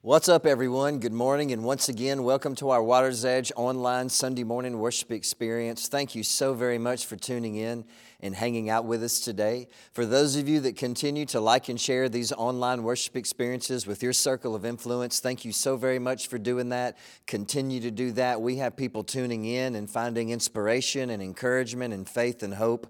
What's up, everyone? Good morning, and once again, welcome to our Water's Edge online Sunday morning worship experience. Thank you so very much for tuning in and hanging out with us today. For those of you that continue to like and share these online worship experiences with your circle of influence, thank you so very much for doing that. Continue to do that. We have people tuning in and finding inspiration and encouragement and faith and hope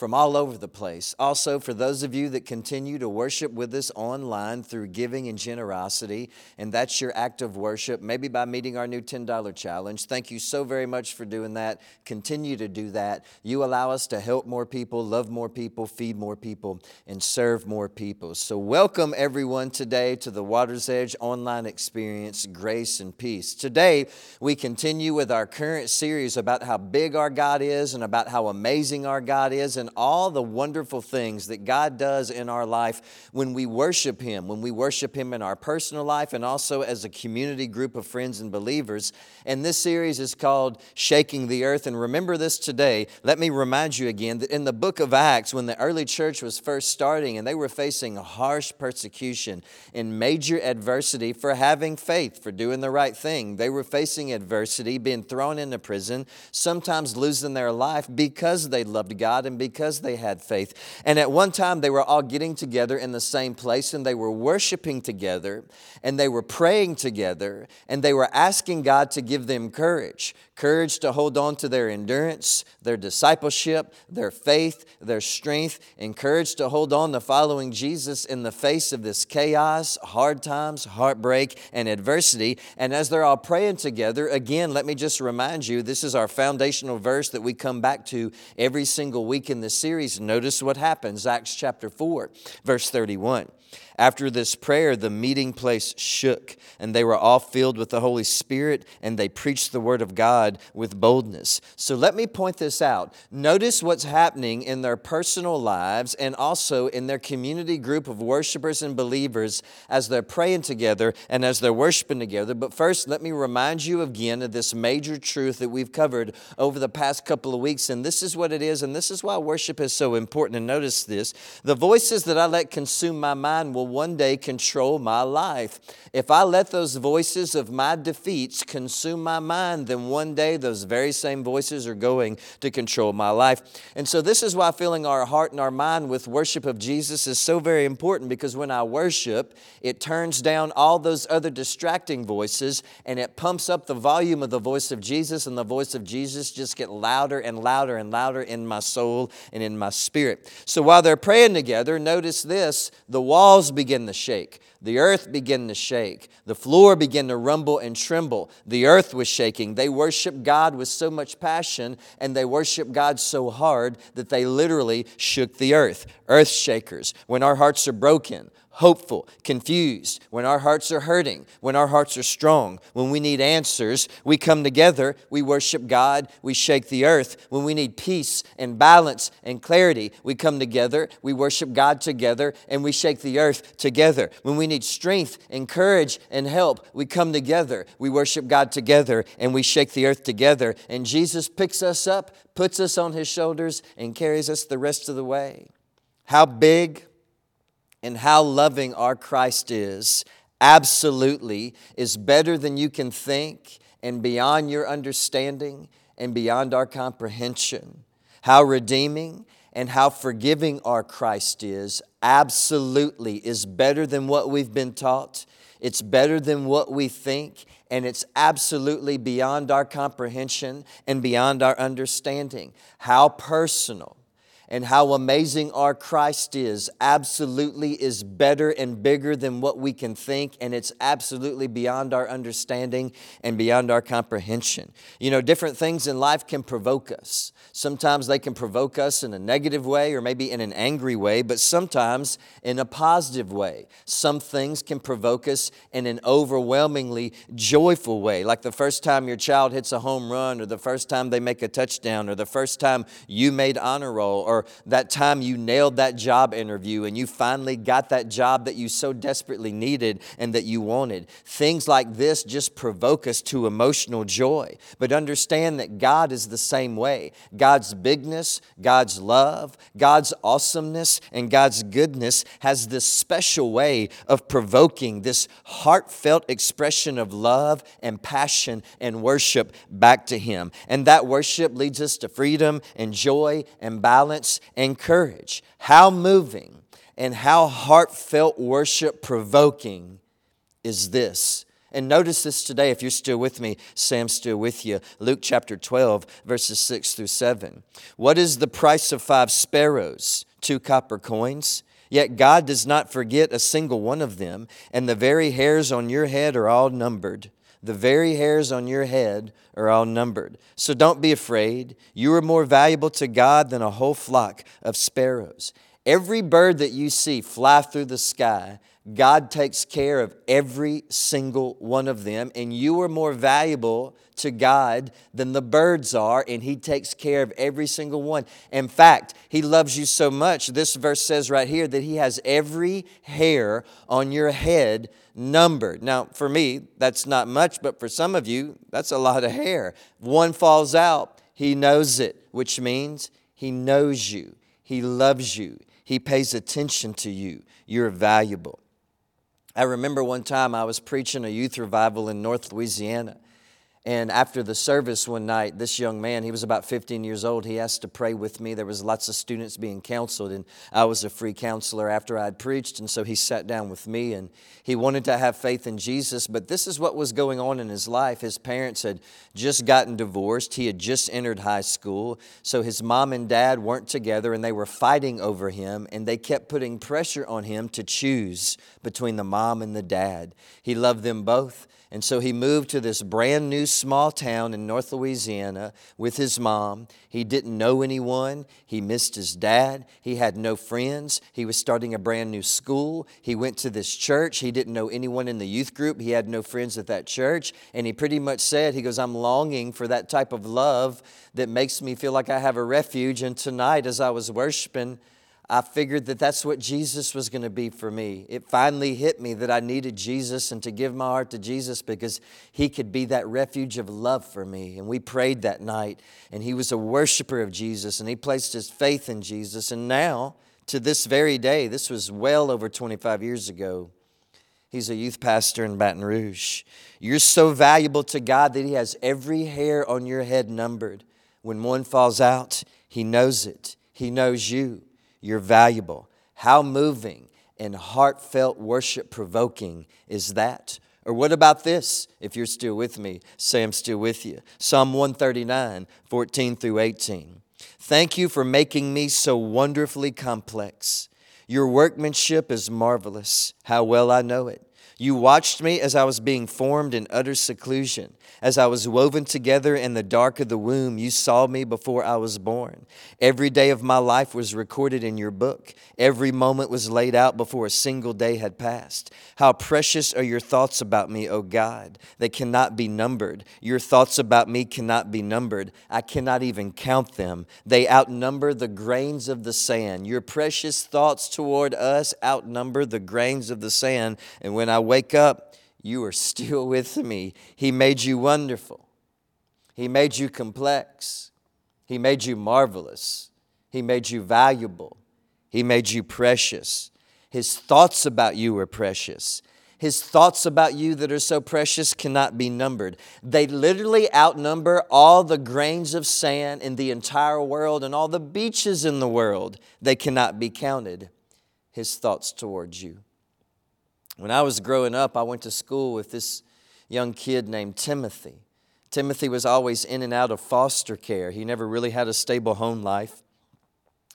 from all over the place. Also, for those of you that continue to worship with us online through giving and generosity, and that's your act of worship, maybe by meeting our new $10 challenge, thank you so very much for doing that. Continue to do that. You allow us to help more people, love more people, feed more people, and serve more people. So, welcome everyone today to the Water's Edge online experience, Grace and Peace. Today, we continue with our current series about how big our God is and about how amazing our God is. And all the wonderful things that God does in our life when we worship Him, when we worship Him in our personal life and also as a community group of friends and believers. And this series is called Shaking the Earth. And remember this today. Let me remind you again that in the book of Acts, when the early church was first starting and they were facing harsh persecution and major adversity for having faith, for doing the right thing, they were facing adversity, being thrown into prison, sometimes losing their life because they loved God and because because they had faith. And at one time, they were all getting together in the same place and they were worshiping together and they were praying together and they were asking God to give them courage courage to hold on to their endurance, their discipleship, their faith, their strength, and courage to hold on to following Jesus in the face of this chaos, hard times, heartbreak, and adversity. And as they're all praying together, again, let me just remind you this is our foundational verse that we come back to every single week in this series. Notice what happens Acts chapter 4, verse 31. After this prayer, the meeting place shook, and they were all filled with the Holy Spirit, and they preached the word of God with boldness. So let me point this out. Notice what's happening in their personal lives and also in their community group of worshipers and believers as they're praying together and as they're worshiping together. But first, let me remind you again of this major truth that we've covered over the past couple of weeks. And this is what it is, and this is why worship is so important. And notice this the voices that I let consume my mind will one day control my life. If I let those voices of my defeats consume my mind, then one day those very same voices are going to control my life. And so, this is why filling our heart and our mind with worship of Jesus is so very important because when I worship, it turns down all those other distracting voices and it pumps up the volume of the voice of Jesus, and the voice of Jesus just get louder and louder and louder in my soul and in my spirit. So, while they're praying together, notice this the walls begin to shake. The earth began to shake. The floor began to rumble and tremble. The earth was shaking. They worshiped God with so much passion and they worshiped God so hard that they literally shook the earth. Earth shakers. When our hearts are broken, hopeful, confused, when our hearts are hurting, when our hearts are strong, when we need answers, we come together, we worship God, we shake the earth. When we need peace and balance and clarity, we come together, we worship God together, and we shake the earth together. When we need strength and courage and help, we come together, we worship God together, and we shake the earth together. And Jesus picks us up, puts us on his shoulders, and carries us the rest of the way. How big, and how loving our Christ is, absolutely, is better than you can think and beyond your understanding and beyond our comprehension. How redeeming and how forgiving our Christ is, absolutely, is better than what we've been taught. It's better than what we think, and it's absolutely beyond our comprehension and beyond our understanding. How personal and how amazing our Christ is absolutely is better and bigger than what we can think, and it's absolutely beyond our understanding and beyond our comprehension. You know, different things in life can provoke us. Sometimes they can provoke us in a negative way or maybe in an angry way, but sometimes in a positive way. Some things can provoke us in an overwhelmingly joyful way, like the first time your child hits a home run, or the first time they make a touchdown, or the first time you made honor roll, or that time you nailed that job interview and you finally got that job that you so desperately needed and that you wanted. Things like this just provoke us to emotional joy. But understand that God is the same way. God's bigness, God's love, God's awesomeness, and God's goodness has this special way of provoking this heartfelt expression of love and passion and worship back to Him. And that worship leads us to freedom and joy and balance and courage. How moving and how heartfelt worship provoking is this? And notice this today, if you're still with me, say I'm still with you. Luke chapter 12, verses 6 through 7. What is the price of five sparrows? Two copper coins? Yet God does not forget a single one of them, and the very hairs on your head are all numbered. The very hairs on your head are all numbered. So don't be afraid. You are more valuable to God than a whole flock of sparrows. Every bird that you see fly through the sky, God takes care of every single one of them, and you are more valuable to God than the birds are, and He takes care of every single one. In fact, He loves you so much, this verse says right here that He has every hair on your head numbered. Now, for me, that's not much, but for some of you, that's a lot of hair. One falls out, He knows it, which means He knows you, He loves you, He pays attention to you. You're valuable. I remember one time I was preaching a youth revival in North Louisiana. And after the service one night, this young man, he was about 15 years old, he asked to pray with me. There was lots of students being counseled, and I was a free counselor after I'd preached. And so he sat down with me and he wanted to have faith in Jesus. But this is what was going on in his life. His parents had just gotten divorced, he had just entered high school. So his mom and dad weren't together and they were fighting over him, and they kept putting pressure on him to choose between the mom and the dad. He loved them both. And so he moved to this brand new small town in North Louisiana with his mom. He didn't know anyone. He missed his dad. He had no friends. He was starting a brand new school. He went to this church. He didn't know anyone in the youth group. He had no friends at that church. And he pretty much said, He goes, I'm longing for that type of love that makes me feel like I have a refuge. And tonight, as I was worshiping, I figured that that's what Jesus was going to be for me. It finally hit me that I needed Jesus and to give my heart to Jesus because He could be that refuge of love for me. And we prayed that night, and he was a worshiper of Jesus, and he placed his faith in Jesus. And now, to this very day, this was well over 25 years ago, he's a youth pastor in Baton Rouge. You're so valuable to God that He has every hair on your head numbered. When one falls out, He knows it, He knows you. You're valuable. How moving and heartfelt worship provoking is that? Or what about this? If you're still with me, say I'm still with you. Psalm 139, 14 through 18. Thank you for making me so wonderfully complex. Your workmanship is marvelous. How well I know it. You watched me as I was being formed in utter seclusion. As I was woven together in the dark of the womb, you saw me before I was born. Every day of my life was recorded in your book. Every moment was laid out before a single day had passed. How precious are your thoughts about me, O God. They cannot be numbered. Your thoughts about me cannot be numbered. I cannot even count them. They outnumber the grains of the sand. Your precious thoughts toward us outnumber the grains of the sand. And when I wake up, you are still with me. He made you wonderful. He made you complex. He made you marvelous. He made you valuable. He made you precious. His thoughts about you are precious. His thoughts about you that are so precious cannot be numbered. They literally outnumber all the grains of sand in the entire world and all the beaches in the world. They cannot be counted. His thoughts towards you. When I was growing up, I went to school with this young kid named Timothy. Timothy was always in and out of foster care. He never really had a stable home life.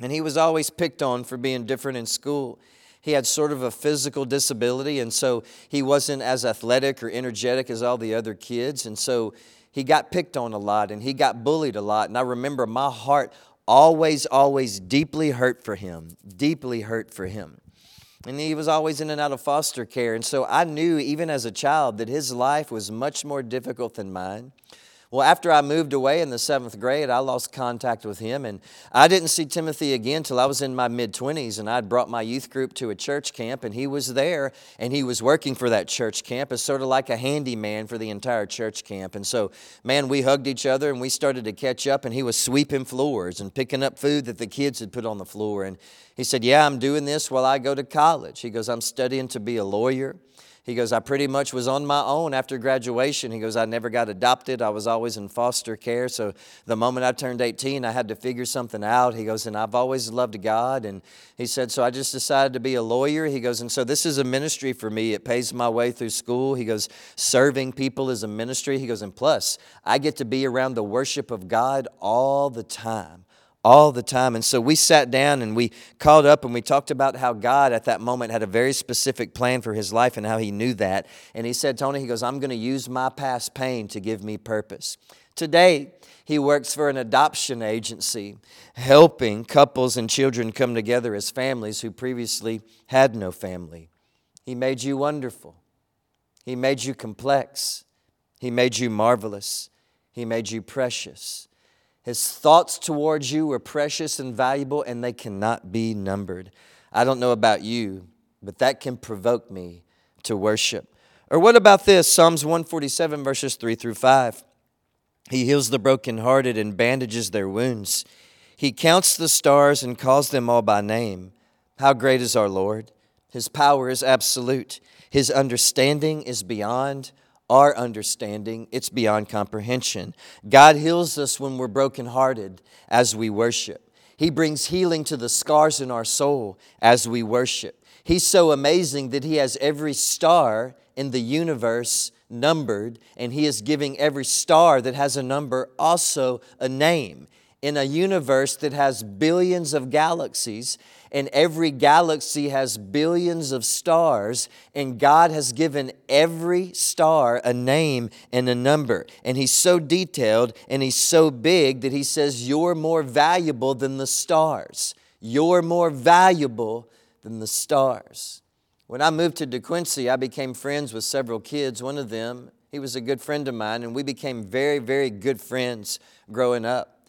And he was always picked on for being different in school. He had sort of a physical disability, and so he wasn't as athletic or energetic as all the other kids. And so he got picked on a lot and he got bullied a lot. And I remember my heart always, always deeply hurt for him, deeply hurt for him. And he was always in and out of foster care. And so I knew, even as a child, that his life was much more difficult than mine. Well, after I moved away in the seventh grade, I lost contact with him, and I didn't see Timothy again until I was in my mid 20s. And I'd brought my youth group to a church camp, and he was there, and he was working for that church camp as sort of like a handyman for the entire church camp. And so, man, we hugged each other and we started to catch up, and he was sweeping floors and picking up food that the kids had put on the floor. And he said, Yeah, I'm doing this while I go to college. He goes, I'm studying to be a lawyer. He goes, I pretty much was on my own after graduation. He goes, I never got adopted. I was always in foster care. So the moment I turned 18, I had to figure something out. He goes, and I've always loved God. And he said, so I just decided to be a lawyer. He goes, and so this is a ministry for me. It pays my way through school. He goes, serving people is a ministry. He goes, and plus, I get to be around the worship of God all the time all the time. And so we sat down and we called up and we talked about how God at that moment had a very specific plan for his life and how he knew that. And he said, Tony, he goes, I'm going to use my past pain to give me purpose. Today, he works for an adoption agency, helping couples and children come together as families who previously had no family. He made you wonderful. He made you complex. He made you marvelous. He made you precious. His thoughts towards you are precious and valuable, and they cannot be numbered. I don't know about you, but that can provoke me to worship. Or what about this? Psalms 147, verses 3 through 5. He heals the brokenhearted and bandages their wounds. He counts the stars and calls them all by name. How great is our Lord! His power is absolute, His understanding is beyond our understanding, it's beyond comprehension. God heals us when we're brokenhearted as we worship. He brings healing to the scars in our soul as we worship. He's so amazing that He has every star in the universe numbered, and He is giving every star that has a number also a name. In a universe that has billions of galaxies, and every galaxy has billions of stars, and God has given every star a name and a number. And He's so detailed and He's so big that He says, You're more valuable than the stars. You're more valuable than the stars. When I moved to DeQuincy, I became friends with several kids. One of them, he was a good friend of mine, and we became very, very good friends growing up.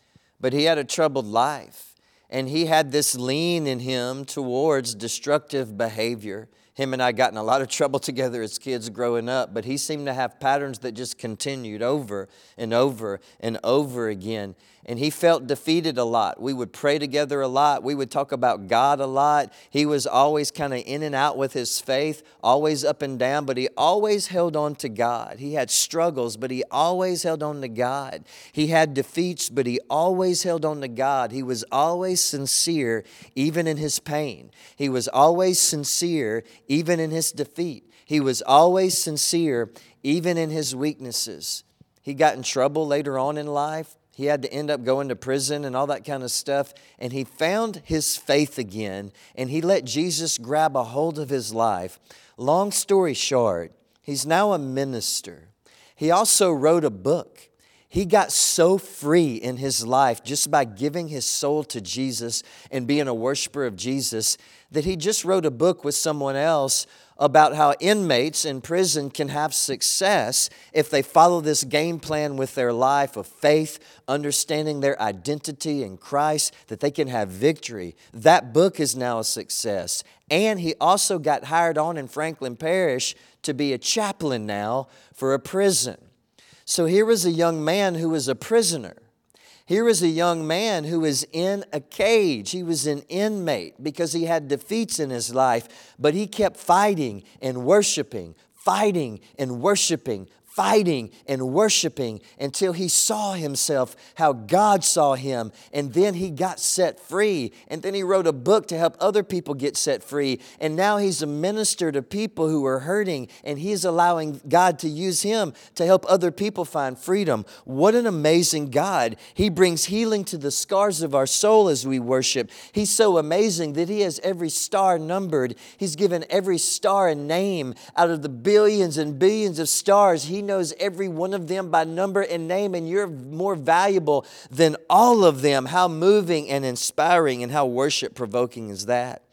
But he had a troubled life and he had this lean in him towards destructive behavior. Him and I got in a lot of trouble together as kids growing up, but he seemed to have patterns that just continued over and over and over again and he felt defeated a lot. We would pray together a lot. We would talk about God a lot. He was always kind of in and out with his faith, always up and down, but he always held on to God. He had struggles, but he always held on to God. He had defeats, but he always held on to God. He was always sincere, even in his pain. He was always sincere, even in his defeat. He was always sincere, even in his weaknesses. He got in trouble later on in life he had to end up going to prison and all that kind of stuff. And he found his faith again and he let Jesus grab a hold of his life. Long story short, he's now a minister. He also wrote a book. He got so free in his life just by giving his soul to Jesus and being a worshiper of Jesus that he just wrote a book with someone else about how inmates in prison can have success if they follow this game plan with their life of faith, understanding their identity in Christ, that they can have victory. That book is now a success. And he also got hired on in Franklin Parish to be a chaplain now for a prison. So here was a young man who was a prisoner here is a young man who is in a cage. He was an inmate because he had defeats in his life, but he kept fighting and worshiping, fighting and worshiping, fighting and worshiping until he saw himself how God saw him. And then he got set free. And then he wrote a book to help other people get set free. And now he's a minister to people who are hurting. And he's allowing God to use him to help other people find freedom. What an amazing God. He brings healing to the scars of our soul as we worship. He's so amazing that he has every star numbered. He's given every star a name out of the billions and billions of stars. He knows every one of them by number and name, and you're more valuable than all of them. How moving and inspiring and how worship provoking is that?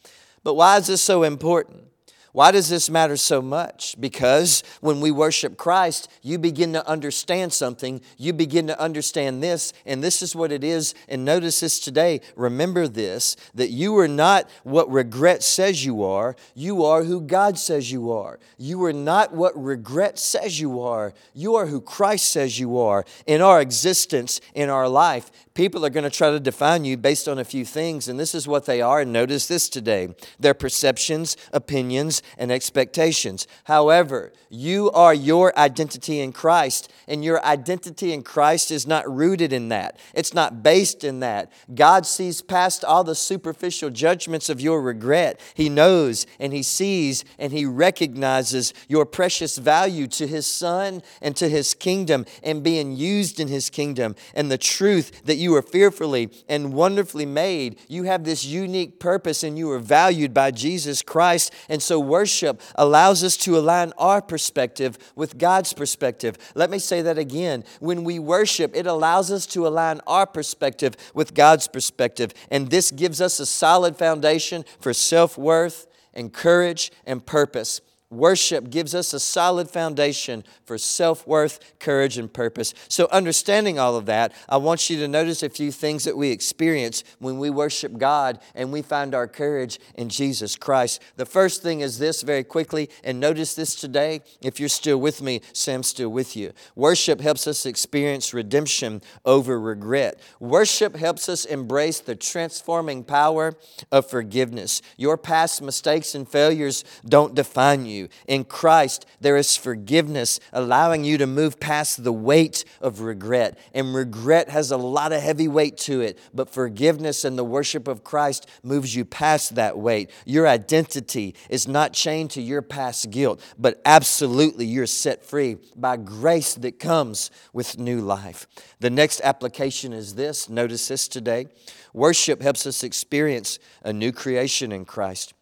But why is this so important? Why does this matter so much? Because when we worship Christ, you begin to understand something. You begin to understand this, and this is what it is. And notice this today. Remember this that you are not what regret says you are, you are who God says you are. You are not what regret says you are, you are who Christ says you are. In our existence, in our life, people are going to try to define you based on a few things, and this is what they are. And notice this today their perceptions, opinions, and expectations. However, you are your identity in Christ, and your identity in Christ is not rooted in that. It's not based in that. God sees past all the superficial judgments of your regret. He knows and He sees and He recognizes your precious value to His Son and to His kingdom and being used in His kingdom and the truth that you are fearfully and wonderfully made. You have this unique purpose and you are valued by Jesus Christ. And so, worship allows us to align our perspective with God's perspective. Let me say that again. When we worship, it allows us to align our perspective with God's perspective. And this gives us a solid foundation for self worth and courage and purpose. Worship gives us a solid foundation for self worth, courage, and purpose. So, understanding all of that, I want you to notice a few things that we experience when we worship God and we find our courage in Jesus Christ. The first thing is this very quickly, and notice this today. If you're still with me, say I'm still with you. Worship helps us experience redemption over regret. Worship helps us embrace the transforming power of forgiveness. Your past mistakes and failures don't define you you. In Christ, there is forgiveness, allowing you to move past the weight of regret. And regret has a lot of heavy weight to it, but forgiveness and the worship of Christ moves you past that weight. Your identity is not chained to your past guilt, but absolutely you're set free by grace that comes with new life. The next application is this notice this today. Worship helps us experience a new creation in Christ.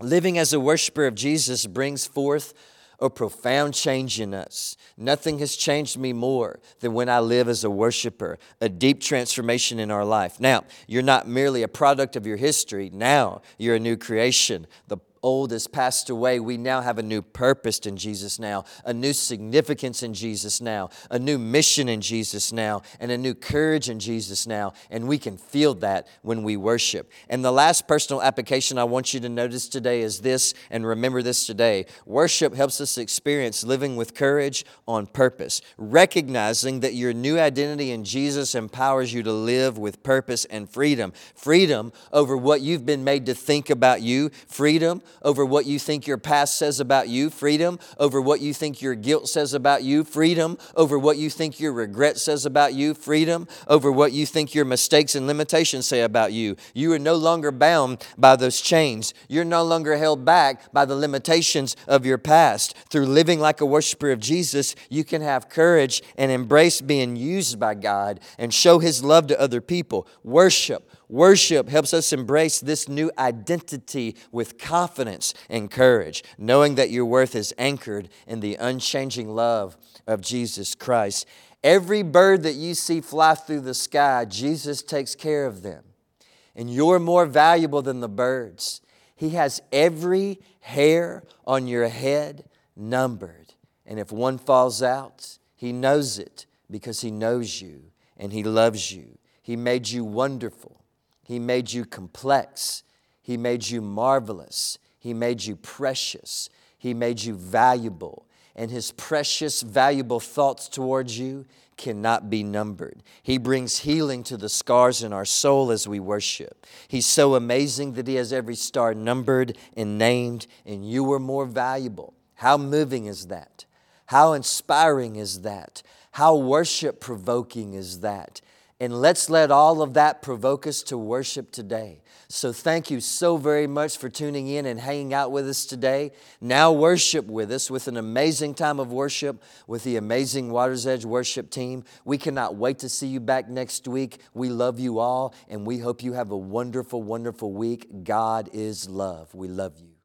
Living as a worshiper of Jesus brings forth a profound change in us. Nothing has changed me more than when I live as a worshiper, a deep transformation in our life. Now, you're not merely a product of your history, now you're a new creation. The old has passed away, we now have a new purpose in Jesus now, a new significance in Jesus now, a new mission in Jesus now, and a new courage in Jesus now. And we can feel that when we worship. And the last personal application I want you to notice today is this, and remember this today worship helps us experience living with courage on purpose, recognizing that your new identity in Jesus empowers you to live with purpose and freedom. Freedom over what you've been made to think about you, freedom over what you think your past says about you, freedom over what you think your guilt says about you, freedom over what you think your regret says about you, freedom over what you think your mistakes and limitations say about you. You are no longer bound by those chains. You're no longer held back by the limitations of your past. Through living like a worshiper of Jesus, you can have courage and embrace being used by God and show His love to other people. Worship Worship helps us embrace this new identity with confidence and courage, knowing that your worth is anchored in the unchanging love of Jesus Christ. Every bird that you see fly through the sky, Jesus takes care of them. And you're more valuable than the birds. He has every hair on your head numbered. And if one falls out, He knows it because He knows you and He loves you. He made you wonderful. He made you complex. He made you marvelous. He made you precious. He made you valuable. And His precious, valuable thoughts towards you cannot be numbered. He brings healing to the scars in our soul as we worship. He's so amazing that He has every star numbered and named, and you are more valuable. How moving is that? How inspiring is that? How worship provoking is that? And let's let all of that provoke us to worship today. So, thank you so very much for tuning in and hanging out with us today. Now, worship with us with an amazing time of worship with the amazing Water's Edge worship team. We cannot wait to see you back next week. We love you all, and we hope you have a wonderful, wonderful week. God is love. We love you.